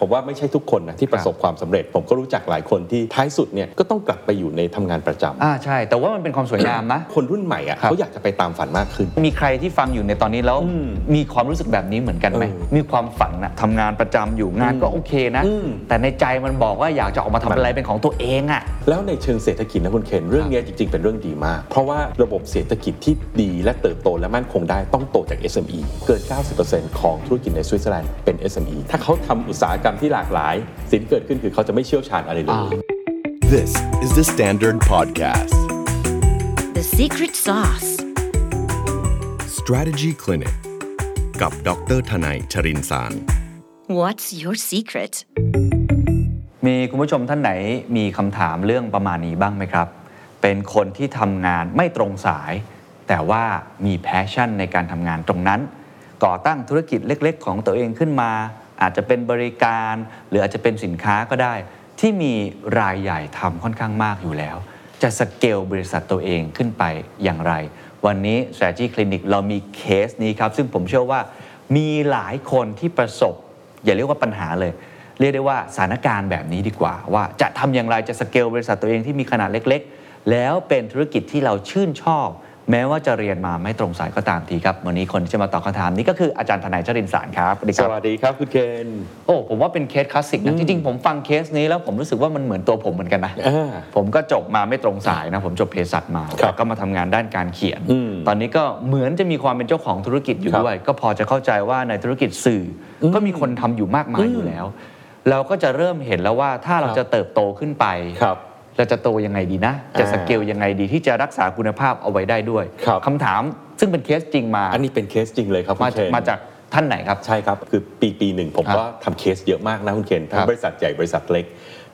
ผมว่าไม่ใช่ทุกคนนะที่ประสบความสำเร็จ ผมก็รู้จักหลายคนที่ท้ายสุดเนี่ยก็ต้องกลับไปอยู่ในทำงานประจำอ่าใช่ แต่ว่ามันเป็นความสวยงามนะคนรุ่นใหม่อะครับเขาอยากจะไปตามฝันมากขึ้น มีใครที่ฟังอยู่ในตอนนี้แล้วอืมมีความรู้สึกแบบนี้เหมือนกันไหมเออมีความฝันอะทำงานประจำอยู่งานก็โอเคนะอืมแต่ในใจมันบอกว่าอยากจะออกมาทำอะไรเป็นของตัวเองอะแล้วในเชิงเศรษฐกิจนะคุณเคนเรื่องเนี้ยจริง ๆ เป็นเรื่องดีมาก เพราะว่าระบบเศรษฐกิจที่ดีและเติบโตและมั่นคงได้ต้องโตจาก SME เกิน 90%ของธุรกิจในสวิตเซอร์แลนด์เป็น SME ถ้าเขาทำอุตสาหกรรมที่หลากหลาย สิ่งที่เกิดขึ้นคือเขาจะไม่เชี่ยวชาญอะไรเลย This is the Standard Podcast. The secret sauce. Strategy Clinic กับดรทนายชรินสาร What's your secret? มีคุณผู้ชมท่านไหนมีคำถามเรื่องประมาณนี้บ้างไหมครับ เป็นคนที่ทำงานไม่ตรงสาย แต่ว่ามี passion ในการทำงานตรงนั้น ก่อตั้งธุรกิจเล็ก ๆ ของตัวเองขึ้นมา อาจจะเป็นบริการ หรืออาจจะเป็นสินค้าก็ได้ ที่มีรายใหญ่ทำค่อนข้างมากอยู่แล้ว จะสเกลบริษัทตัวเองขึ้นไปอย่างไร วันนี้ Strategy Clinic เรามีเคสนี้ครับ ซึ่งผมเชื่อว่ามีหลายคนที่ประสบ อย่าเรียกว่าปัญหาเลย เรียกได้ว่าสถานการณ์แบบนี้ดีกว่า ว่าจะทำอย่างไรจะสเกลบริษัทตัวเองที่มีขนาดเล็ก ๆ แล้วเป็นธุรกิจที่เราชื่นชอบ แม้ว่าจะเรียนมาไม่ตรงสายก็ตามทีครับ วันนี้คนที่จะมาตอบคำถามนี้ก็คืออาจารย์ธนัยชรินทร์สารครับสวัสดีครับสวัสดีครับคุณเคนโอ้ผมว่าเป็นเคสคลาสสิกนะจริงๆผมฟังเคสนี้แล้วผมรู้สึกว่ามันเหมือนตัวผมเหมือนกันนะอ่าผมก็จบมาไม่ตรงสายนะ ผมจบเภสัชมาครับแต่ก็มาทำงานด้านการเขียนอืมตอนนี้ก็เหมือนจะมีความเป็นเจ้าของธุรกิจอยู่ครับด้วย ก็พอจะเข้าใจว่าในธุรกิจสื่อก็มีคนทำอยู่มากมายอยู่แล้ว เราก็จะเริ่มเห็นแล้วว่าถ้าเราครับจะเติบโตขึ้นไปครับ เราจะโตยังไงดีนะ จะอ่าสเกลยังไงดีที่จะรักษาคุณภาพเอาไว้ได้ด้วยครับคำถามซึ่งเป็นเคสจริงมา อันนี้เป็นเคสจริงเลยครับคุมาณเคนมาจากท่านไหนครับ ใช่ครับ คือปีปีหนึ่งผมครับก็ทำเคสเยอะมากนะคุณเคนทั้คงรับบริษัทใหญ่บริษัทเล็ก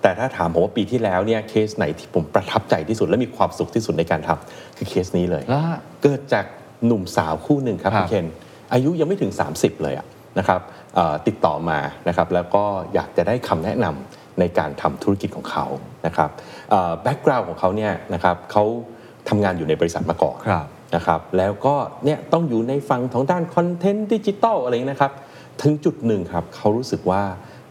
แต่ถ้าถามผมว่าปีที่แล้วเนี่ยเคสไหนที่ผมประทับใจที่สุดและมีความสุขที่สุดในการทำคือเคสนี้เลยแล้วเกิดจากหนุ่มสาวคู่หนึ่งครับครับคุณเคนอายุยังไม่ถึง 30 เลยอะนะครับเอ่อติดต่อมานะครับแล้วก็อยากจะได้คำแนะนำ ในการทำธุรกิจของเขานะครับ background ของเขาเนี่ยนะครับเขาทำงานอยู่ในบริษัทมาก่อนครับนะครับแล้วก็เนี่ยต้องอยู่ในฝั่งของด้านคอนเทนต์ดิจิตอลอะไรอย่างนี้นะครับถึงจุดหนึ่งครับเขารู้สึกว่า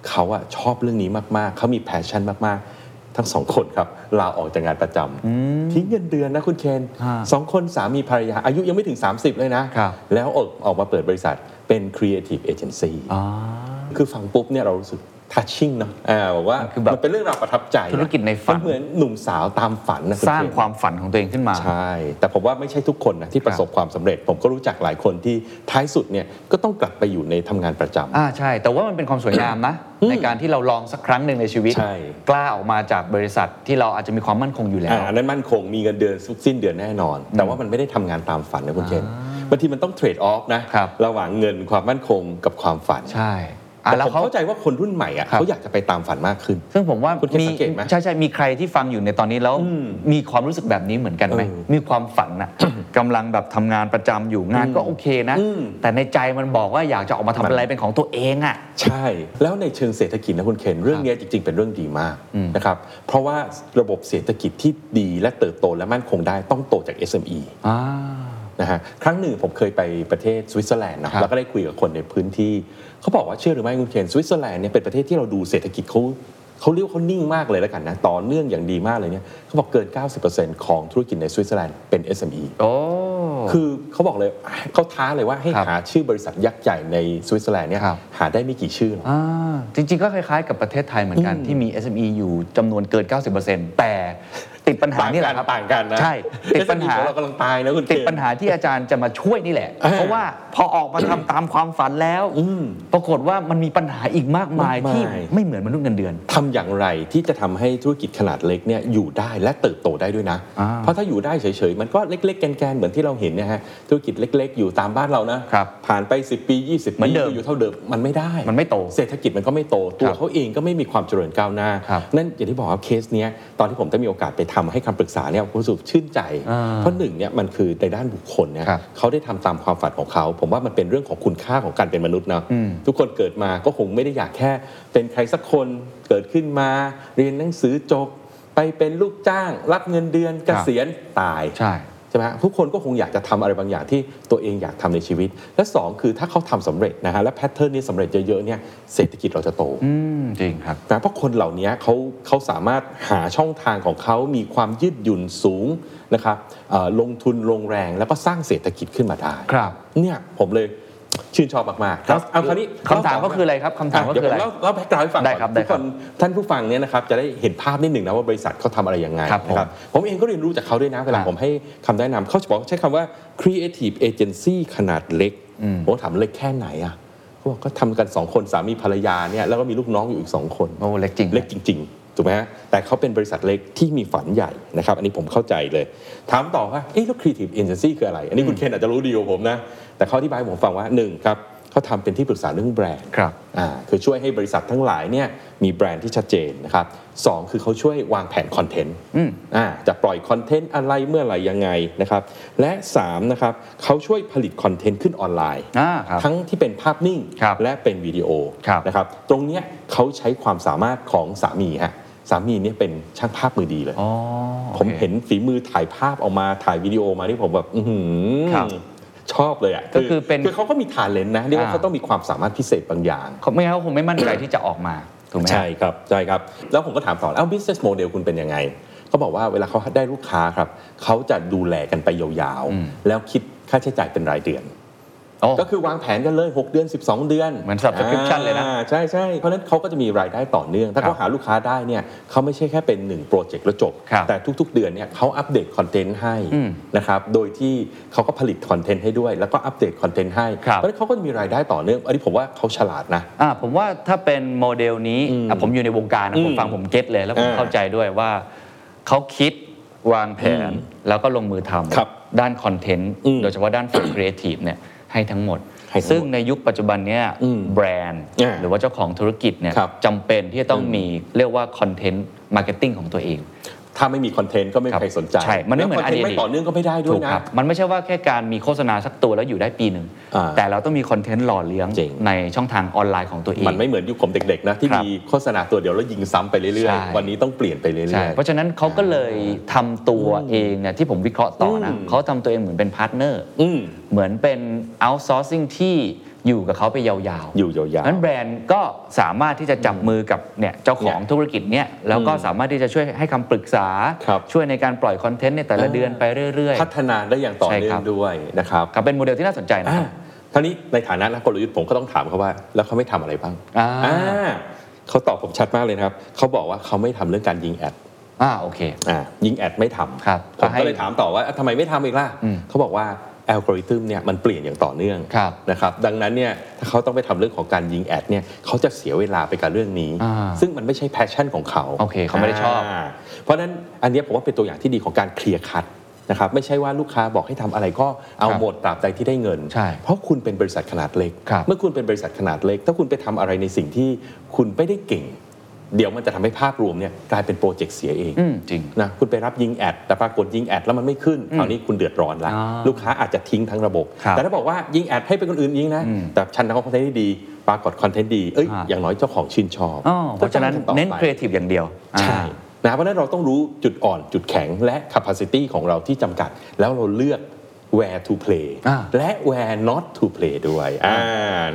เขาอะชอบเรื่องนี้มาก ๆ เขามี passion มาก ๆ ทั้งสองคนครับลาออกจากงานประจำทิ้งเงินเดือนนะคุณเคนฮะสองคนสามีภรรยาอายุยังไม่ถึง 30 เลยนะครับแล้วออกออกมาเปิดบริษัทเป็น Creative Agency อ๋อคือฟังปุ๊บเนี่ยเรารู้สึก touching เนาะอ่าบอกว่ามันคือแบบมันเป็นเรื่องราวประทับใจธุรกิจในฝันมัเหมือนหนุ่มสาวตามฝันนะคุณสร้างเคนความฝันของตัวเองขึ้นมา ใช่ แต่ผมว่าไม่ใช่ทุกคนนะที่ประสบความสำเร็จ ผมก็รู้จักหลายคนที่ท้ายสุดเนี่ยก็ต้องกลับไปอยู่ในทำงานประจำอ่าใช่ แต่ว่ามันเป็นความสวยงามนะในการที่เราลองสักครั้งหนึ่งในชีวิตใช่กล้าออกมาจากบริษัทที่เราอาจจะมีความมั่นคงอยู่แล้วอ่าอันนั้นมั่นคงมีเงินเดือนสิ้นเดือนแน่นอน แต่ว่ามันไม่ได้ทำงานตามฝันนะคุณเคนบางทีมันต้องเทรดออฟนะครับระหว่างเงินความมั่นคงกับความฝันใช่อะ แต่แล้วผมเขาเข้าใจว่าคนรุ่นใหม่อะครับเขาอยากจะไปตามฝันมากขึ้น ซึ่งผมว่าคุณเคยมีสังเกตไหมใช่ใช่มีใครที่ฟังอยู่ในตอนนี้แล้วอืมมีความรู้สึกแบบนี้เหมือนกันไหมเออมีความฝันอะกำลังแบบทำงานประจำอยู่งานก็โอเคนะอืมแต่ในใจมันบอกว่าอยากจะออกมาทำมันอะไรเป็นของตัวเองอะใช่ แล้วในเชิงเศรษฐกิจนะคุณเคนเรื่องเนี้ยจริง ๆ เป็นเรื่องดีมากนะครับเพราะว่าระบบเศรษฐกิจที่ดีและเติบโตและมั่นคงได้ต้องโตจาก SME อ่านะฮะครั้งหนึ่งผมเคยไปประเทศสวิตเซอร์แลนด์นะครับแล้วก็ได้คุยกับคนในพื้นที่เขาบอกว่าเชื่อหรือไม่คุณเคนสวิตเซอร์แลนด์เนี่ยเป็นประเทศที่เราดูเศรษฐกิจเขาเขาเรียกว่าเขานิ่งมากเลยแล้วกันนะต่อเนื่องอย่างดีมากเลยเนี่ยเขาบอกเกิน 90%ของธุรกิจในสวิตเซอร์แลนด์เป็น SME โอ้คือเขาบอกเลยเขาท้าเลยว่าให้ครับหาชื่อบริษัทยักษ์ใหญ่ในสวิตเซอร์แลนด์เนี่ยครับหาได้ไม่กี่ชื่อหรอกอ่าจริงๆ ก็คล้ายๆ กับประเทศไทยเหมือนกันที่มี SME อยู่จำนวนเกิน 90%แต่ ติดปัญหาต่างนี่แหกันละครับต่างกันนะใช่ติดปัญหา SME ของเรากำลังตายนะคุณเคนติดปัญหาที่อาจารย์จะมาช่วยนี่แหละอ่าเพราะว่าพอออกมาทำตามความฝันแล้วอืมปรากฏว่ามันมีปัญหาอีกมากมายมากมายที่ไม่เหมือนมนุษย์เงินเดือนทำอย่างไรที่จะทำให้ธุรกิจขนาดเล็กเนี่ยอยู่ได้และเติบโตได้ด้วยนะอ่าเพราะถ้าอยู่ได้เฉยๆ มันก็เล็กๆ แกนๆ เหมือนที่เราเห็นนะฮะธุรกิจเล็ก ๆ อยู่ตามบ้านเรานะครับผ่านไป 10 ปี 20เหมืปีอนเดิมก็อยู่เท่าเดิมมันไม่ได้ มันไม่โตเศรษฐกิจมันก็ไม่โตตัวครับเขาเองก็ไม่มีความเจริญก้าวหน้าครับนั่นอย่างที่บอกว่าเคสเนี้ยตอนที่ผมได้มีโอกาสไปทำให้คำปรึกษาเนี่ยผมรู้สึกชื่นใจอ่าเพราะหนึ่งเนี่ยมันคือในด้านบุคคลเนี่ยครับเขาได้ทำตามความฝันของเขา ผมว่ามันเป็นเรื่องของคุณค่าของการเป็นมนุษย์เนาะอืมทุกคนเกิดมาก็คงไม่ได้อยากแค่ เป็นใครสักคนเกิดขึ้นมา เรียนหนังสือจบ ไปเป็นลูกจ้าง รับเงินเดือนเกษียณตายใช่ใช่ไหมฮะทุกคนก็คงอยากจะทำอะไรบางอย่างที่ตัวเองอยากทำในชีวิต และสองคือถ้าเขาทำสำเร็จนะฮะและแพทเทิร์นนี้สำเร็จเยอะๆเนี่ยเศรษฐกิจเราจะโตอืมจริงครับนะเพราะคนเหล่านี้เขาเขาสามารถหาช่องทางของเขามีความยืดหยุ่นสูงนะครับเอ่อลงทุนลงแรงแล้วก็สร้างเศรษฐกิจขึ้นมาได้ครับเนี่ยผมเลย ชื่นชอบมากๆครับเอาคราวนี้คำถามก็คืออะไรครับคำถามก็เดี๋ยวคือผอะไรมเล่าเล่าแบ็กกราวด์ให้ฟังได้ก่อนครับได้ทุกคครับนท่านผู้ฟังเนี่ยนะครับจะได้เห็นภาพนิดหนึ่งนะว่าบริษัทเขาทำอะไรยังไงครับผมนะครับผมเองก็เรียนรู้จากเขาด้วยนะเวลาครับผมให้คำแนะนำเขาจะบอกใช้คำว่า creative agency ขนาดเล็กผมก็ถามเล็กแค่ไหนอะเขาบอกก็ทำกันสองคนสามีภรรยาเนี่ยแล้วก็มีลูกน้องอยู่อีกสองคนโอ้เล็กจริงเล็กจริง ๆ ถูกไหมฮะแต่เขาเป็นบริษัทเล็กที่มีฝันใหญ่นะครับอันนี้ผมเข้าใจเลย ถามต่อว่าเอ๊ะแล้ว creative agency คืออะไร อันนี้คุณเคนอาจจะรู้ดีกว่าผมนะ แต่เขาอธิบายให้ผมฟังว่าหนึ่งครับเขาทำเป็นที่ปรึกษาเรื่องแบรนด์ครับอ่าคือช่วยให้บริษัททั้งหลายเนี่ยมีแบรนด์ที่ชัดเจนนะครับสองคือเขาช่วยวางแผนคอนเทนต์อืมอ่าจะปล่อยคอนเทนต์อะไรเมื่อไหร่ยังไงนะครับและสามนะครับเขาช่วยผลิตคอนเทนต์ขึ้นออนไลน์อ่าครับทั้งที่เป็นภาพนิ่งครับและเป็นวิดีโอครับนะครับตรงเนี้ยเขาใช้ความสามารถของสามีฮะ สามีเนี่ยเป็นช่างภาพมือดีเลยอ๋อผมเห็นฝีมือถ่ายภาพออกมาถ่ายวิดีโอมาที่ผมแบบอื้อหือครับชอบเลยอะก็คือเป็นคือเขาก็มี talent นะเรียกว่าอ่าเขาต้องมีความสามารถพิเศษบางอย่างเขาไม่งั้นเขาคงไม่มั่นใจที่จะออกมาถูกไหมฮะใช่ครับใช่ครับ แล้วผมก็ถามต่อแล้ว business model คุณเป็นยังไงเขาบอกว่าเวลาเขาได้ลูกค้าครับเขาจะดูแลกันไปยาวอืมๆแล้วคิดค่าใช้จ่ายเป็นรายเดือนโอ้ ก็คือวางแผนกันเลย 6 เดือน 12 เดือน เหมือน subscription เลยนะอ่าใช่ใช่เพราะฉะนั้นเขาก็จะมีรายได้ต่อเนื่อง ถ้าครับเขาหาลูกค้าได้เนี่ยเขาไม่ใช่แค่เป็น 1 โปรเจกต์แล้วจบครับแต่ทุกๆ เดือนเนี่ยเขาอัปเดตคอนเทนต์ให้อืมนะครับโดยที่เขาก็ผลิตคอนเทนต์ให้ด้วย แล้วก็อัปเดตคอนเทนต์ให้ครับเพราะฉะนั้นเขาก็จะมีรายได้ต่อเนื่อง อันนี้ผมว่าเขาฉลาดนะอ่าผมว่าถ้าเป็นโมเดลนี้อืมอะผมอยู่ในวงการนะผมอืมฟังผม get เลย แล้วผมอ่าเข้าใจด้วยว่าเขาคิดวางแผนอืมแล้วก็ลงมือทำครับด้านคอนเทนต์อืมโดยเฉพาะด้านฝั่งครีเอทีฟเนี่ย ให้ทั้งหมดให้ทั้งหมด ซึ่งในยุคปัจจุบันเนี้ยอืมแบรนด์อ่าหรือว่าเจ้าของธุรกิจเนี่ยครับจำเป็นที่จะต้องอืมมีเรียกว่า content marketing ของตัวเอง ถ้าไม่มีคอนเทนต์ก็ไม่มีครับใครสนใจใช่มันไม่เหมือนแล้วคอนเทนต์อดีตไม่ต่อเนื่องก็ไม่ได้ด้วยถูกนะครับมันไม่ใช่ว่าแค่การมีโฆษณาสักตัวแล้วอยู่ได้ปีหนึ่งอ่าแต่เราต้องมีคอนเทนต์หล่อเลี้ยงจริงในช่องทางออนไลน์ของตัวเองมันไม่เหมือนยุคผมเด็กๆนะที่ครับมีโฆษณาตัวเดียวแล้วยิงซ้ำไปเรื่อยใช่ๆวันนี้ต้องเปลี่ยนไปเรื่อยใช่ๆเพราะฉะนั้นเขาก็เลยทำตัวเองเนี่ยที่ผมวิเคราะห์ต่อนะอืมเขาทำตัวเองเหมือนเป็น partner อืมเหมือนเป็น outsourcing ที่ อยู่กับเขาไปยาวๆ อยู่ยาวๆนั้นแบรนด์ก็สามารถที่จะจับมือกับเนี่ยเจ้าของเนี่ยธุรกิจเนี่ยแล้วก็อืมสามารถที่จะช่วยให้คำปรึกษาครับช่วยในการปล่อยคอนเทนต์ในแต่ละอ่าเดือนไปเรื่อยพัฒนาได้อย่างต่อเนื่องด้วยใช่ครับนะครับๆครับเป็นโมเดลที่น่าสนใจนะคอ่าทีนี้ในฐานะนักกลยุทธ์ผมก็ต้องถามเขาว่า แล้วเขาไม่ทำอะไรบ้างอ่าอ่าเขาตอบผมชัดมากเลยนะครับเขาบอกว่าเขาไม่ทำเรื่องการยิง ad อ่าโอเคอ่ายิง ad ไม่ทำครับผมให้ก็เลยถามต่อว่าอะทำไมไม่ทำอีกล่ะอืมเขาบอกว่า อัลกอริทึมเนี่ยมันเปลี่ยนอย่างต่อเนื่องครับนะครับดังนั้นเนี่ยถ้าเขาต้องไปทำเรื่องของการยิง ad เนี่ยเขาจะเสียเวลาไปกับเรื่องนี้อ่าซึ่งมันไม่ใช่ passion ของเขาโอเคเขาไม่ได้ชอบอ่าเพราะฉะนั้นอันเนี้ยผมว่าเป็นตัวอย่างที่ดีของการ clear cut นะครับไม่ใช่ว่าลูกค้าบอกให้ทำอะไรก็เอาครับหมดตราบใดที่ได้เงินใช่เพราะคุณเป็นบริษัทขนาดเล็กครับเมื่อคุณเป็นบริษัทขนาดเล็ก ถ้าคุณไปทำอะไรในสิ่งที่คุณไม่ได้เก่ง เดี๋ยวมันจะทำให้ภาพรวมเนี่ยกลายเป็นโปรเจกต์เสียเองอืมจริงนะคุณไปรับยิง ad แต่ปรากฏยิง ad แล้วมันไม่ขึ้นคราวนี้คุณเดือดร้อนละอ่าลูกค้าอาจจะทิ้งทั้งระบบครับแต่ถ้าบอกว่ายิง ad ให้เป็นคนอื่นยิงนะอืมแต่ฉันทำคอนเทนต์ที่ดีปรากฏคอนเทนต์ดีเอ้ยอ่าอย่างน้อยเจ้าของชื่นชอบอ๋อเพราะฉะนั้นก็จ้งกัต่อเน้นไปครีเอทีฟอย่างเดียวใช่อ่านะเพราะฉะนั้นเราต้องรู้จุดอ่อนจุดแข็งและ capacity ของเราที่จำกัด แล้วเราเลือก where to play อ่าและ where not to play ด้วยอ่า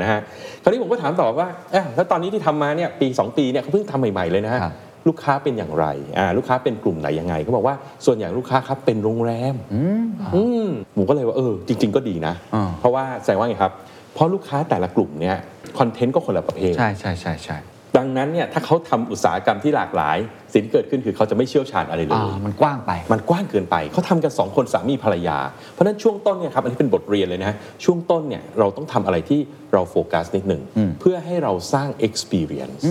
นะฮะคราวนี้ผมก็ถามต่อว่าเอ๊ะแล้วตอนนี้ที่ทำมาเนี่ยปี 2 ปีเนี่ยเขาเพิ่งทำใหม่ ๆ เลยนะฮะครับลูกค้าเป็นอย่างไรอ่าลูกค้าเป็นกลุ่มไหนยังไงเขาบอกว่าส่วนใหญ่ลูกค้าครับเป็นโรงแรมอืมอืมผมก็เลยว่าเออจริง ๆ ก็ดีนะอ่าเพราะว่าแสดงว่าไงครับ เพราะลูกค้าแต่ละกลุ่มเนี่ยคอนเทนต์ก็คนละประเภทใช่ใช่ใช่ใช่ ดังนั้นเนี่ยถ้าเขาทำอุตสาหกรรมที่หลากหลาย สิ่งที่เกิดขึ้นคือเขาจะไม่เชี่ยวชาญอะไรเลอ่ายมันกว้างไป มันกว้างเกินไป เขาทำกันสองคนสามีภรรยา เพราะฉะนั้นช่วงต้นเนี่ยครับอันนี้เป็นบทเรียนเลยนะฮะช่วงต้นเนี่ยเราต้องทำอะไรที่เราโฟกัสนิดหนึ่งอืมเพื่อให้เราสร้าง experience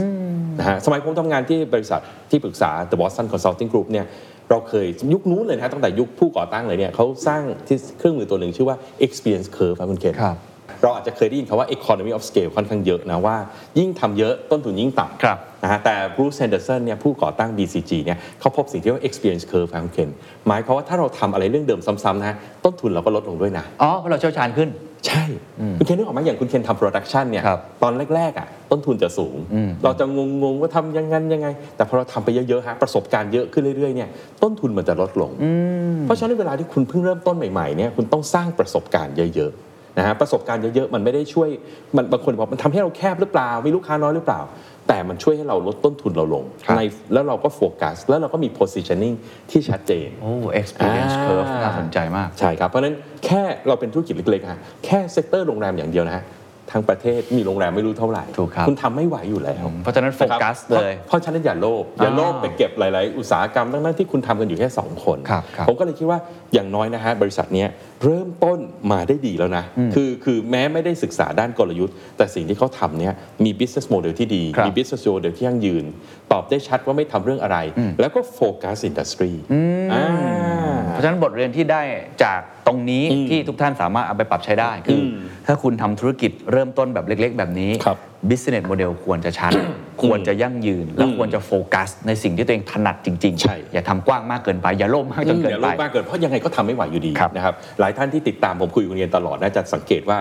นะฮะสมัยผมทำงานที่บริษัทที่ปรึกษา The Boston Consulting Group เนี่ยเราเคยยุคนู้นเลยนะฮะตั้งแต่ยุคผู้ก่อตั้งเลยเนี่ยเขาสร้างที่เครื่องมือตัวหนึ่งชื่อว่า experience curve ครับคุณเคนครับ เราอาจจะเคยได้ยินคำว่า economy of scale ค่อนข้างเยอะนะว่า ยิ่งทำเยอะต้นทุนยิ่งต่ำครับนะฮะแต่ Bruce Henderson เนี่ยผู้ก่อตั้ง BCG เนี่ยเขาพบสิ่งที่เรียกว่า experience curve ครับคุณเคนหมายความว่าถ้าเราทำอะไรเรื่องเดิมซ้ำๆนะฮะต้นทุนเราก็ลดลงด้วยนะอ๋อเพราะเราเชี่ยวชาญขึ้น ใช่ คุณเคนนึกออกไหมอย่างคุณเคนทำโปรดักชันเนี่ยครับตอนแรกๆอะต้นทุนจะสูงอืมเราจะงงๆว่าทำอยังไงยังไง แต่พอเราทำไปเยอะๆฮะประสบการณ์เยอะขึ้นเรื่อยๆเนี่ยต้นทุนมันจะลดลง เพราะฉะนั้นเวลาที่คุณเพิ่งเริ่มต้นใหม่ๆเนี่ยคุณต้องสร้างประสบการณ์เยอะๆ นะฮะประสบการณ์เยอะๆมันไม่ได้ช่วยมันบางคนบอกมันทำให้เราแคบหรือเปล่า มีลูกค้าน้อยหรือเปล่า แต่มันช่วยให้เราลดต้นทุนเราลงครับในแล้วเราก็โฟกัส แล้วเราก็มี positioning ที่ชัดเจนโอ้ experience อ่า curve น่าสนใจมาก ใช่ครับ เพราะฉะนั้นแค่เราเป็นธุรกิจเล็กๆฮะแค่ sector โรงแรมอย่างเดียวนะฮะ ทั้งประเทศมีโรงแรมไม่รู้เท่าไหร่ถูกครับคุณทำไม่ไหวอยู่แล้วเพราะฉะนั้นโฟกัสนะครับเลยเพราะเพราะฉะนั้นอย่าโลภอย่าโลภอ่าไปเก็บหลาย ๆ อุตสาหกรรมทั้งนั้นที่คุณทำกันอยู่แค่ 2 คนครับครับผมก็เลยคิดว่าอย่างน้อยนะฮะบริษัทเนี้ยเริ่มต้นมาได้ดีแล้วนะ คือคือแม้ไม่ได้ศึกษาด้านกลยุทธ์ แต่สิ่งที่เขาทำเนี่ยมี business model ที่ดีครับมี business model ที่ยั่งยืน ตอบได้ชัดว่าไม่ทำเรื่องอะไร แล้วก็โฟกัสอินดัสทรีอ่าเพ ราะฉะนั้นบทเรียนที่ได้จากตรงนี้อืมที่ทุกท่านสามารถเอาไปปรับใช้ได้คืออมถ้าคุณทำธุรกิจเริ่มต้นแบบเล็ก ๆ แบบนี้ครับ business model ควรจะชัด ควรจะยั่งยืน และอืมควรจะโฟกัส ในสิ่งที่ตัวเองถนัดจริงใช่อย่าทำกว้างมากเกินไป อย่าโลภมากจนเกินอย่าไปโลภมากเกินเพราะยังไงก็ทำไม่ไหวอยู่ดีครับนะครับ หลายท่านที่ติดตามผมคุยกับคุณเรียนตลอดน่าจะสังเกตว่า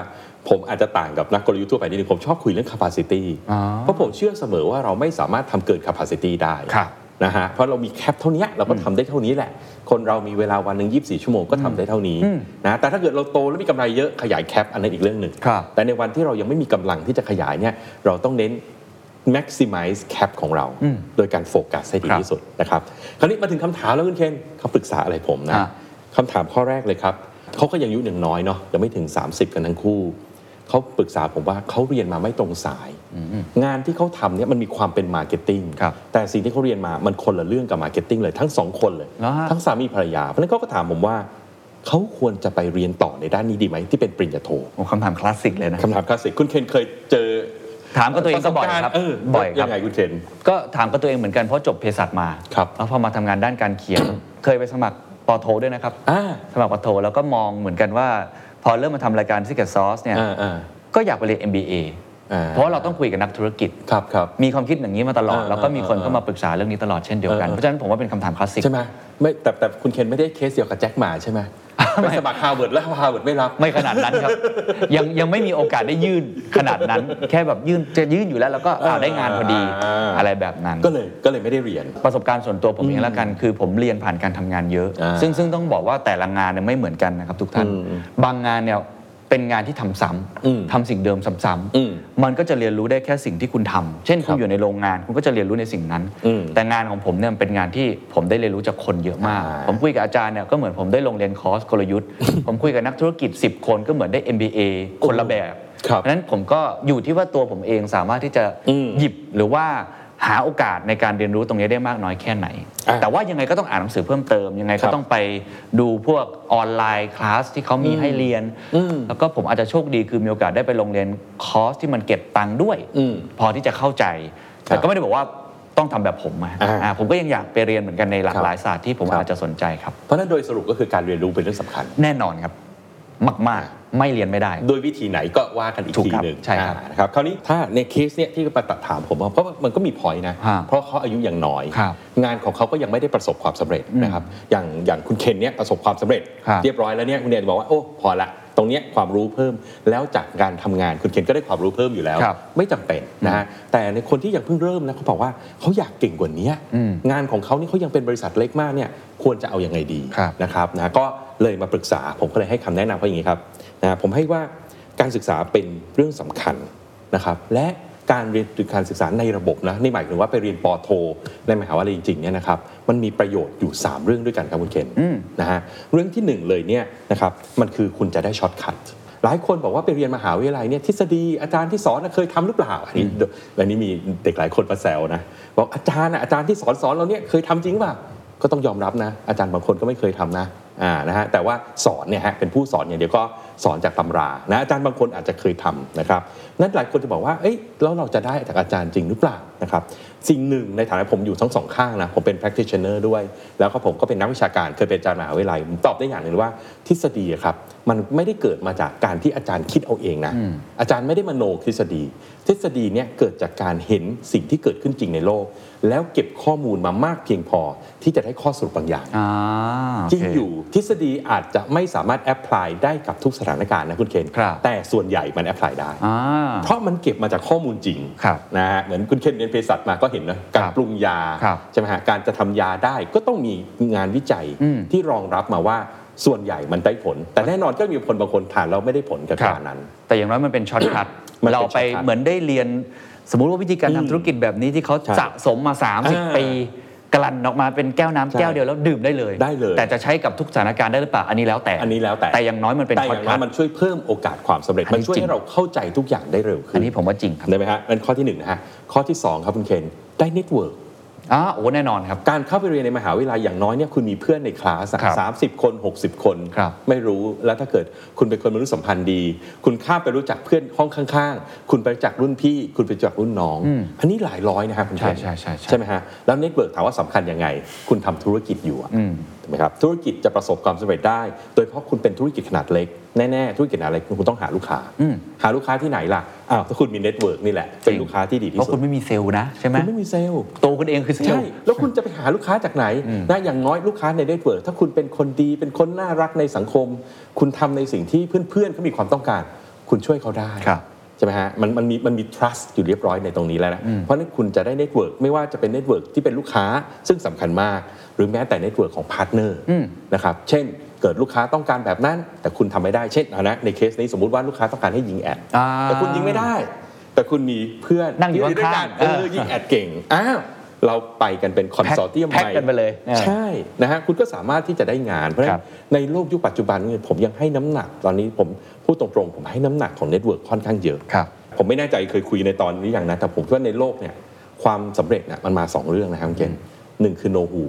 ผมอาจจะต่างกับนักกลยุทธ์ทั่วไปนิดนึงผมชอบคุยเรื่อง capacity อ๋อเพราะผมเชื่อเสมอว่าเราไม่สามารถทำเกิน capacity ได้ครับ นะฮะเพราะเรามี cap เท่านี้เราก็ทำได้เท่านี้แหละ คนเรามีเวลาวันหนึ่ง24 ชั่วโมงก็ทำได้เท่านี้นะแต่ถ้าเกิดเราโตแล้วมีกำไรเยอะขยาย cap อันนั้นอีกเรื่องหนึ่งครับแต่ในวันที่เรายังไม่มีกำลังที่จะขยายเนี่ยเราต้องเน้น maximize cap ของเราอืมโดยการโฟกัสให้ดีครับที่สุดนะครับคราวนี้มาถึงคำถามแล้วคุณเคนเขาปรึกษาอะไรผมนะฮะคำถามข้อแรกเลยครับเขาก็ยังอายุยังน้อยเนาะยังไม่ถึง 30 กันทั้งคู่ เขาปรึกษาผมว่าเขาเรียนมาไม่ตรงสาย งานที่เขาทำเนี่ยมันมีความเป็น marketing ครับแต่สิ่งที่เขาเรียนมามันคนละเรื่องกับ marketing เลยทั้งสองคนเลยเหรอฮะทั้งสามีภรรยา เพราะฉะนั้นเขาก็ถามผมว่าเขาควรจะไปเรียนต่อในด้านนี้ดีไหมที่เป็นปริญญาโทโอ้คำถามคลาสสิกเลยนะคำถามคลาสสิกคุณเคนเคยเจอถามกับตัวเองก็บ่อยครับเออบ่อยครับยังไงคุณเคนก็ถามกับตัวเองเหมือนกันเพราะจบเภสัชมาครับแล้วพอมาทำงานด้านการเขียน เคยไปสมัครปอโทด้วยนะครับอ่าสมัครปอโทแล้วก็มองเหมือนกันว่า พอเริ่มมาทำรายการ Secret Sauce เนี่ยอ่าอ่าก็อยากไปเรียน MBA อ่า เพราะว่าเราต้องคุยกับนักธุรกิจครับครับมีความคิดอย่างนี้มาตลอดอ่าแล้วก็มีคนอ่าเข้ามาปรึกษาเรื่องนี้ตลอดเช่นเดียวกันเออเพราะฉะนั้นผมว่าเป็นคำถามคลาสสิกใช่ไหมไม่แต่แต่คุณเคนไม่ได้เคสเดียวกับแจ็คหม่าใช่ไหมไปสมัครฮาร์วาร์ดแล้วฮาร์วาร์ดไม่รับ ไม่ขนาดนั้นครับ ยังยังไม่มีโอกาสได้ยื่นขนาดนั้น แค่แบบยื่นจะยื่นอยู่แล้วแล้วก็อ่าได้งานพอดีอ่าอะไรแบบนั้น ก็เลยก็เลยไม่ได้เรียน ประสบการณ์ส่วนตัวผมเองแล้วกัน คือผมเรียนผ่านการทำงานเยอะอ่าซึ่งซึ่งต้องบอกว่าแต่ละงานเนี่ยไม่เหมือนกันนะครับทุกท่านอืมบางงานเนี่ย เป็นงานที่ทำซ้อืมำทำสิ่งเดิมซ้ำอืมๆมันก็จะเรียนรู้ได้แค่สิ่งที่คุณทำเช่นคุครัณบอยู่ในโรงงาน คุณก็จะเรียนรู้ในสิ่งนั้นอืมแต่งานของผมเนี่ยมันเป็นงานที่ผมได้เรียนรู้จากคนเยอะมากอ่าผมคุยกับอาจารย์เนี่ยก็เหมือนผมได้ลงเรียนคอร์สกลยุทธ์ ผมคุยกับนักธุรกิจ 10 คนก็เหมือนได้ MBA คนละแบบครับเพราะฉะนั้นผมก็อยู่ที่ว่าตัวผมเองสามารถที่จะอืมหยิบหรือว่า หาโอกาสในการเรียนรู้ตรงนี้ได้มากน้อยแค่ไหนอะแต่ว่ายังไงก็ต้องอ่านหนังสือเพิ่มเติม ยังไงครัก็บต้องไปดูพวก online class ที่เขามีให้เรียนอืมแล้วก็ผมอาจจะโชคดีคือมีโอกาสได้ไปลงเรียนคอร์สที่มันเก็บตังค์ด้วยอืมพอที่จะเข้าใจครับแต่ก็ไม่ได้บอกว่าต้องทำแบบผมอะอ่าอ่าผมก็ยังอยากไปเรียนเหมือนกันในหลายครับหลายศาสตร์ที่ผมครับอาจจะสนใจครับ เพราะฉะนั้นโดยสรุปก็คือการเรียนรู้เป็นเรื่องสำคัญ แน่นอนครับ มาก ๆ ไม่เรียนไม่ได้ โดยวิธีไหนก็ว่ากันอีกทีหนึ่งถูกครับใช่ครับอ่านะครับคราวนี้ถ้าในเคสเนี้ยที่มาตัดถามผมอะเพราะว่ามันก็มีพอยนะฮะเพราะเขาอายุยังน้อยครับงานของเขาก็ยังไม่ได้ประสบความสำเร็จนะครับอย่างอย่างคุณเคนเนี่ยประสบความสำเร็จครับเรียบร้อยแล้วเนี่ยคุณเนยบอกว่าโอ้พอละตรงเนี้ยความรู้เพิ่มแล้วจากการทำงานคุณเคนก็ได้ความรู้เพิ่มอยู่แล้วครับไม่จำเป็นนะฮะแต่ในคนที่ยังเพิ่งเริ่มนะเขาบอกว่าเขาอยากเก่งกว่านี้อืมงานของเขานี่เขายังเป็นบริษัทเล็กมากเนี่ยควรจะเอาอยัางไงดีครับนะครับนะก็ เลยมาปรึกษา ผมก็เลยให้คำแนะนำเขาอย่างนี้ครับนะผมให้ว่าการศึกษาเป็นเรื่องสำคัญนะครับ และการเรียนหรือการศึกษาในระบบนะนี่หมายถึงว่าไปเรียนป.โท ในมหาวิทยาลัยจริงๆเนี่ยนะครับมันมีประโยชน์อยู่ 3 เรื่องด้วยกันครับคุณเคนอืมนะฮะเรื่องที่หนึ่งเลยเนี่ยนะครับมันคือคุณจะได้ shortcut หลายคนบอกว่าไปเรียนมหาวิทยาลัยเนี่ยทฤษฎีอาจารย์ที่สอนน่ะเคยทำหรือเปล่าอันนี้อันนี้มีเด็กหลายคนมาแซวนะบอกอาจารย์น่ะอาจารย์ที่สอนสอนเราเนี่ยเคยทำจริงเปล่าก็ต้องยอมรับนะ อาจารย์บางคนก็ไม่เคยทำนะ อ่านะฮะแต่ว่าสอนเนี่ยฮะเป็นผู้สอนอย่างเดียวก็สอนจากตำรานะอาจารย์บางคนอาจจะเคยทำนะครับนั้นหลายคนจะบอกว่าเอ้ยแล้วเราจะได้จากอาจารย์จริงหรือเปล่านะครับสิ่งหนึ่งในฐานะผมอยู่ทั้งสองข้างนะผมเป็น practitioner ด้วย แล้วก็ผมก็เป็นนักวิชาการเคยเป็นอาจารย์มหาวิทยาลัยผมตอบได้อย่างหนึ่งว่าทฤษฎีครับ มันไม่ได้เกิดมาจากการที่อาจารย์คิดเอาเองนะ อาจารย์ไม่ได้มโนทฤษฎี ทฤษฎีเนี่ยเกิดจากการเห็นสิ่งที่เกิดขึ้นจริงในโลก แล้วเก็บข้อมูลมามากเพียงพอที่จะได้ข้อสรุปบางอย่างอ่าโอเคจริงอยู่ทฤษฎีอาจจะไม่สามารถ apply ได้กับทุกสถานการณ์นะคุณเคนครับแต่ส่วนใหญ่มัน apply ได้อ่าเพราะมันเก็บมาจากข้อมูลจริงครับนะฮะเหมือนคุณเคนเรียนเภสัชมาก็เห็นนะการครับปรุงยาครับใช่ไหมฮะการจะทำยาได้ก็ต้องมีงานวิจัยอืมที่รองรับมาว่า ส่วนใหญ่มันได้ผล แต่แน่นอนก็มีคนบางคนทานแล้วไม่ได้ผลกับครับยานั้น แต่อย่างน้อยมันเป็น shortcut มันเป็นเราไป shortcut เหมือนได้เรียน สมมุติว่าวิธีการอืมทำธุรกิจแบบนี้ที่เขาใช่สะสมมาอ่า30 ปีกลั่นออกมาเป็นแก้วน้ำใช่แก้วเดียวแล้วดื่มได้เลยได้เลย แต่จะใช้กับทุกสถานการณ์ได้หรือเปล่าอันนี้แล้วแต่อันนี้แล้วแต่แต่อย่างน้อยมันเป็น shortcut แต่อย่างน้อยมันช่วยเพิ่มโอกาสความสำเร็จอันนี้มันช่วยจริงให้เราเข้าใจทุกอย่างได้เร็วขึ้นอันนี้ผมว่าจริงครับได้ไหมฮะนั่นข้อที่หนึ่งนะฮะข้อที่สองครับคุณเคนได้ network อ๋อโอ้แน่นอนครับ การเข้าไปเรียนในมหาวิทยาลัยอย่างน้อยเนี่ยคุณมีเพื่อนในคลาสอะครับสามสิบคน 60 คนครับไม่รู้แล้วถ้าเกิดคุณเป็นคนมนุษยสัมพันธ์ดี คุณข้ามไปรู้จักเพื่อนห้องข้างๆ คุณไปรู้จักรุ่นพี่ คุณไปรู้จักรุ่นน้องอืมอันนี้หลายร้อยนะครับคุณใช่เคนใช่ใช่ใช่ใช่ใช่ไหมฮะแล้ว network ถามว่าสำคัญยังไง คุณทำธุรกิจอยู่อะอืมถูก ไหมครับธุรกิจจะประสบความสำเร็จได้ โดยเฉพาะคุณเป็นธุรกิจขนาดเล็กแน่ๆธุรกิจขนาดเล็กคุณต้องหาลูกค้าอืมหาลูกค้าที่ไหนล่ะอ้าวถ้าคุณมี network นี่แหละเป็นลูกค้าที่ดีที่สุดเพราะคุณไม่มีเซลล์นะใช่ไหมคุณไม่มีเซลล์ตัวคุณเองคือเซลใช่แล้วคุณจะไปหาลูกค้าจากไหนนะอย่างน้อยลูกค้าใน network ถ้าคุณเป็นคนดีเป็นคนน่ารักในสังคม คุณทำในสิ่งที่เพื่อนๆเขามีความต้องการ คุณช่วยเขาได้ครับใช่ไหมฮะมันมันมีมันมี trust อยู่เรียบร้อยในตรงนี้แล้วนะเพราะฉะนั้นคุณจะได้ network ไม่ว่าจะเป็น network ที่เป็นลูกค้าซึ่งสำคัญมาก หรือแม้แต่ network ของ partner อืมนะครับเช่นเกิดลูกค้าต้องการแบบนั้น แต่คุณทำไม่ได้เช่นเอานะในเคสนี้สมมุติว่าลูกค้าต้องการให้ยิง ad อ่าแต่คุณยิงไม่ได้ แต่คุณมีเพื่อนนั่งอยู่ที่ข้างๆด้วยกัข้างๆเออเออยิง ad เก่งอ้าวเราไปกันเป็น consortium pack กันไปเลยเออใช่นะฮะคุณก็สามารถที่จะได้งาน เพราะฉะนั้นครับในโลกยุคปัจจุบันเนี่ยผมยังให้น้ำหนัก ตอนนี้ผมพูดตรงๆ ผมให้น้ำหนักของ network ค่อนข้างเยอะครับผมไม่แน่ใจเคยคุยในตอนนี้อย่างนะแต่ผมคิดว่าในโลกเนี่ยความสำเร็จเนี่ยมันมา 2 เรื่องนะครับคุณเกณฑ์หนึ่งคือ know who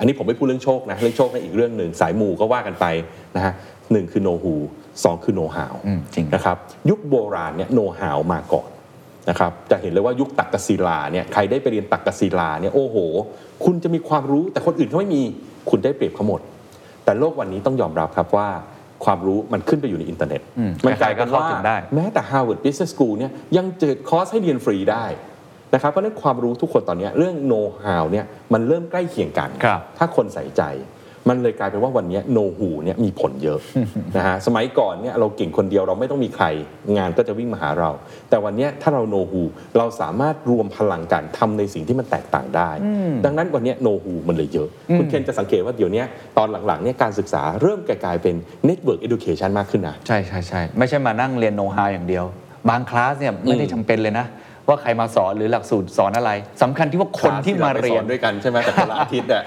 อันนี้ผมไม่พูดเรื่องโชคนะเรื่องโชคในนอีกเรื่องหนึ่งสายมูก็ว่ากันไปนะฮะหนึ่งคือ know who สองคือ know how อืมจริงนะครับยุคโบราณเนี่ย know how มาก่อนนะครับจะเห็นเลยว่ายุคตักกศิลาเนี่ยใครได้ไปเรียนตักกศิลาเนี่ยโอ้โห คุณจะมีความรู้แต่คนอื่นเขาไม่มีคุณได้เปรียบเขาหมด แต่โลกวันนี้ต้องยอมรับครับว่าความรู้มันขึ้นไปอยู่ในอินเทอร์เน็ตอืมมันกลายเป็นใครๆก็ว่าเข้าถึงได้แม้แต่ Harvard Business School เนี่ยยังเจอคอร์สให้เรียนฟรีได้ นะครับเพราะฉะนั้นความรู้ทุกคนตอนเนี้ยเรื่อง know how เนี่ยมันเริ่มใกล้เคียงกันครับถ้าคนใส่ใจ มันเลยกลายเป็นว่าวันเนี้ know who เนี่ยมีผลเยอะนะฮะสมัยก่อนเนี่ยเราเก่งคนเดียวเราไม่ต้องมีใคร งานก็จะวิ่งมาหาเรา แต่วันเนี้ยถ้าเรา know who เราสามารถรวมพลังกันทำในสิ่งที่มันแตกต่างได้ ดังนั้นวันเนี้ย know who มันเลยเยอะ คุณเคนจะสังเกตว่าเดี๋ยวเนี้ยตอนหลังๆเนี่ยการศึกษาเริ่มกลายเป็น network education มากขึ้นนะใช่ใช่ใช่ไม่ใช่มานั่งเรียนโนฮาอย่างเดียว บางคลาสเนี่ยไม่ได้จำเป็นเลยนะ ว่าใครมาสอนหรือหลักสูตรสอนอะไรสำคัญที่ว่าคนที่มาเรียนคลสด้วยกันใช่ไหมแต่คนละอาทิตย์อะ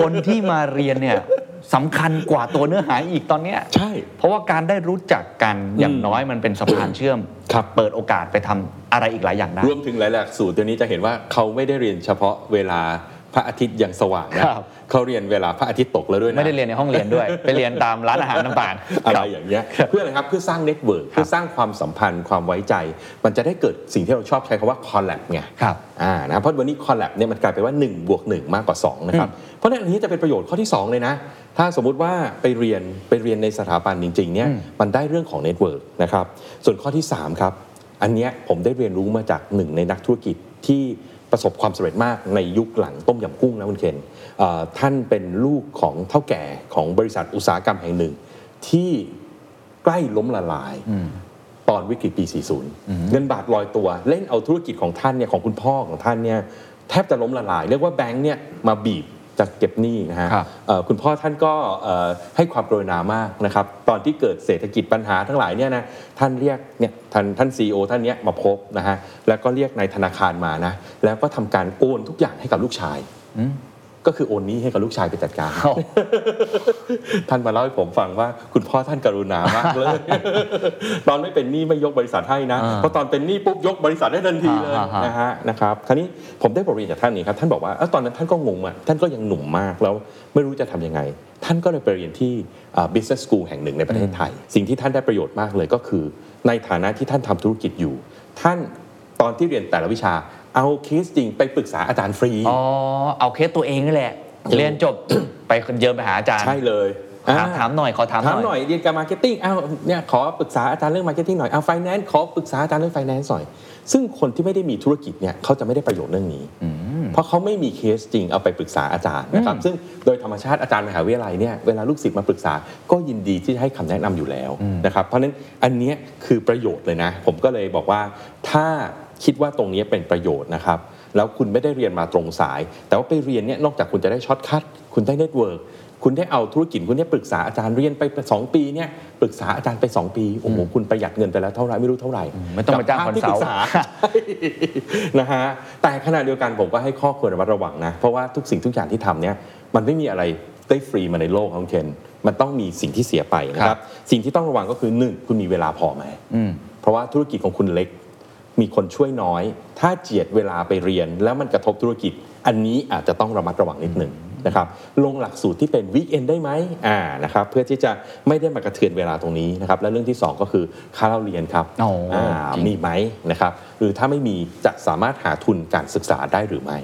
คนที่มาเรียนเนี่ยสำคัญกว่าตัวเนื้อหาอีกตอนเนี้ยใช่ เพราะว่าการได้รู้จักกันอย่างน้อยมันเป็นสะพานเชื่อมครับเปิดโอกาสไปทำอะไรอีกหลายอย่างได้รวมถึงหลายหลักสูตรเดี๋ยวนี้จะเห็นว่าเขาไม่ได้เรียนเฉพาะเวลา พระอาทิตย์ยังสว่างนะครับ เขาเรียนเวลาพระอาทิตย์ตกแล้วด้วยนะไม่ได้เรียนในห้องเรียนด้วย ไปเรียนตามร้านอาหารต่างๆอะไรคบอย่างเงี้ยเพื่ออะไรครับเพื่อสร้าง network เพื่อสร้างความสัมพันธ์ความไว้ใจ มันจะได้เกิดสิ่งที่เราชอบใช้คำว่า collab ไงครับอ่านะเพราะวันนี้ collab เนี่ยมันกลายเป็นว่า1บวก1มากกว่า2นะครับเพราะฉะนั้นอันนี้จะเป็นประโยชน์ข้อที่ 2 เลยนะ ถ้าสมมุติว่าไปเรียนไปเรียนในสถาบันจริงๆเนี่ยมันได้เรื่องของ network นะครับส่วนข้อที่3ครับอันเนี้ยผมได้เรียนรู้มาจากหนึ่งในนักธุรกิจที่ ประสบความสำเร็จมากในยุคหลังต้มยำกุ้งนะคุณเคนเอ่อท่านเป็นลูกของเถ้าแก่ของบริษัทอุตสาหกรรมแห่งหนึ่ง ที่ใกล้ล้มละลายตอนวิกฤตปี 40 เงินบาทลอยตัว เล่นเอาธุรกิจของท่านเนี่ยของคุณพ่อของท่านเนี่ยแทบจะล้มละลาย เรียกว่าแบงค์เนี่ยมาบีบ จะเก็บหนี้นะฮะครับเอ่อคุณพ่อท่านก็เอ่อให้ความกรุณามากนะครับตอนที่เกิดเศรษฐกิจปัญหาทั้งหลายเนี่ยนะท่านเรียกเนี่ยท่านท่านซีอท่านเนี้ยมาพบนะฮะแล้วก็เรียกนายธนาคารมานะแล้วก็ทำการโอนทุกอย่างให้กับลูกชาย ก็คือโอนหนี้ให้กับลูกชายไปจัดการโอ้ท่านมาเล่าให้ผมฟังว่าคุณพ่อท่านกรุณามากเลย ตอนไม่เป็นหนี้ไม่ยกบริษัทให้นะอ่าเพราะตอนเป็นหนี้ปุ๊บยกบริษัทได้ทันทีเลยอ่าฮะนะฮะนะครับคราวนี้ผมได้บทเรียนจากท่านนี้ครับท่านบอกว่าเอ้าตอนนั้นท่านก็งงอะท่านก็ยังหนุ่มมากแล้วไม่รู้จะทำยังไง ท่านก็เลยไปเรียนที่อ่า business school แห่งหนึ่งในประเทศไทย สิ่งที่ท่านได้ประโยชน์มากเลยก็คือ ในฐานะที่ท่านทำธุรกิจอยู่ ท่านตอนที่เรียนแต่ละวิชา เอาเคสจริงไปปรึกษาอาจารย์ฟรี อ๋อ เอาเคสตัวเองนี่แหละ เรียนจบ ไปเดินไปหาอาจารย์ใช่เลยอ่าถามถามหน่อยขอถามถามหหน่น่ออยยเรียนการ marketing อ้าวเนี่ยขอปรึกษาอาจารย์เรื่อง marketing หน่อยเอาไฟแนนซ์ขอปรึกษาอาจารย์เรื่องไฟแนนซ์หน่อย ซึ่งคนที่ไม่ได้มีธุรกิจเนี่ยเขาจะไม่ได้ประโยชน์เรื่องนี้ เพราะเขาไม่มีเคสจริงเอาไปปรึกษาอาจารย์นะครับซึ่งโดยธรรมชาติอาจารย์มหาวิทยาลัยเนี่ยเวลาลูกศิษย์มาปรึกษาก็ยินดีที่จะให้คำแนะนำอยู่แล้วนะครับเพราะฉะนั้นอันเนี้ยคือประโยชน์เลยนะ ผมก็เลยบอกว่าถ้า คิดว่าตรงนี้เป็นประโยชน์นะครับ แล้วคุณไม่ได้เรียนมาตรงสาย แต่ว่าไปเรียนเนี่ยนอกจากคุณจะได้ shortcut คุณได้ network คุณได้เอาธุรกิจคุณได้ปรึกษาอาจารย์เรียนไปสองปีเนี่ยปรึกษาอาจารย์ไปสองปีโอ้โหคุณประหยัดเงินไปแล้วเท่าไหร่ไม่รู้เท่าไหร่ไม่ต้องมาจ้าง consult กับค่าที่ปรึกษานะฮะแต่ขณะเดียวกันผมก็ให้ข้อควรระมัดระวังนะเพราะว่าทุกสิ่งทุกอย่างที่ทำเนี่ยมันไม่มีอะไรได้ฟรีมาในโลกของเคนมันต้องมีสิ่งที่เสียไปนะคครัรับบสิ่งที่ต้องระวังก็คือหนึ่งคุณมีเวลาพอไหมอืมเพราะว่าธุรกิจของคุณเล็ก มีคนช่วยน้อย ถ้าเจียดเวลาไปเรียนแล้วมันกระทบธุรกิจ อันนี้อาจจะต้องระมัดระวังนิดหนึ่ง นะครับลงหลักสูตรที่เป็นวีคเอนได้ไหมอ่านะครับเพื่อที่จะไม่ได้มากระเทือนเวลาตรงนี้นะครับและเรื่องที่สองก็คือค่าเล่าเรียนครับโอ้อ่าจริงมีไหมนะครับหรือถ้าไม่มีจะสามารถหาทุนการศึกษาได้หรือไม่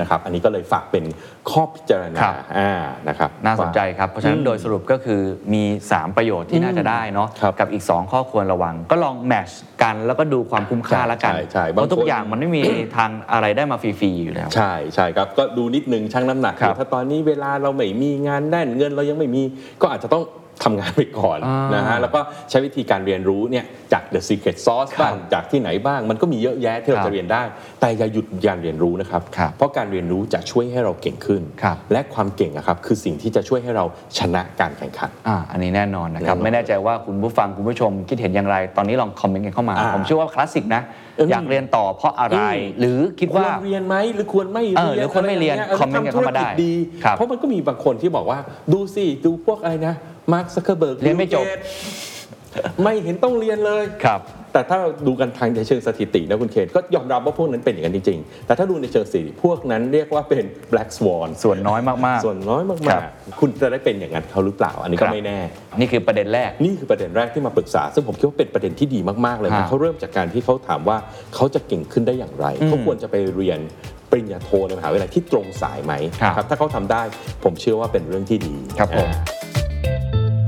นะครับอันนี้ก็เลยฝากเป็นข้อพิจารณาครับอ่านะครับน่าสนใจครับ เพราะฉะนั้นอืมโดยสรุปก็คือมี 3 ประโยชน์ที่น่าจะได้เนาะครับกับอีก 2 ข้อควรระวัง ก็ลองแมทช์กันแล้วก็ดูความคุ้มค่าใช่ละกันใช่ใช่เพราะทุบางกคนอย่างมันไม่มีทางอะไรได้มาฟรีๆอยู่แล้วใช่ใช่ครับก็ดูนิดนึงชั่งน้ำหนักครับถ้าตอนนี้เวลาเราไม่มีงานแน่นเงินเรายังไม่มี ก็อาจจะต้อง ทำงานไปก่อนอ่านนะฮะแล้วก็ใช้วิธีการเรียนรู้เนี่ยจาก The Secret Sauce ครับบ้างจากที่ไหนบ้าง มันก็มีเยอะแยะที่เราครับจะเรียนได้ แต่อย่าหยุดการเรียนรู้นะครับครับ เพราะการเรียนรู้จะช่วยให้เราเก่งขึ้นครับและความเก่งนะครับคือสิ่งที่จะช่วยให้เราชนะการแข่งขันอ่าอันนี้แน่นอนนะครับแน่นอนไม่แน่ใจว่าคุณผู้ฟังคุณผู้ชมคิดเห็นอย่างไร ตอนนี้ลองคอมเมนต์กันเข้ามาอ่าผมเชื่อว่าคลาสสิกนะเออออยากเรียนต่อเพราะอะไรอืมหรือคิดว่าควรเรียนไหมหรือควรไม่เอเรียนอหรือควรไม่เรียนะงี้คอมเมนต์กันเข้ามาได้ทำธุรจดีครับเพราะมันก็มีบางคนที่บอกว่าดูสิดูพวกอะไรนะ มาร์คซักเคอร์เบิร์กเรียนไม่จบ ไม่เห็นต้องเรียนเลยครับ แต่ถ้าเราดูกันทางในเชิงสถิตินะคุณเคนก็ยอมรับว่าพวกนั้นเป็นอย่างนั้นจริงๆ แต่ถ้าดูในเชิงสถิติพวกนั้นเรียกว่าเป็น black swan ส่วนน้อยมากๆ ส่วนน้อยมาครักบๆคุณจะได้เป็นอย่างนั้นเขาหรือเปล่า อันนี้คก็รับไม่แน่ นี่คือประเด็นแรก นี่คือประเด็นแรกที่มาปรึกษา ซึ่งผมคิดว่าเป็นประเด็นที่ดีมากๆเลยฮะนะเขาเริ่มจากการที่เขาถามว่าเขาจะเก่งขึ้นได้อย่างไรอืมเขาควรจะไปเรียนปริญญาโทในมหาวิทยาลัยที่ตรงสายไหมครับครับถ้าเขาทำได้ผมเชื่อว่าเป็นเรื่องที่ดีครับผมอ่า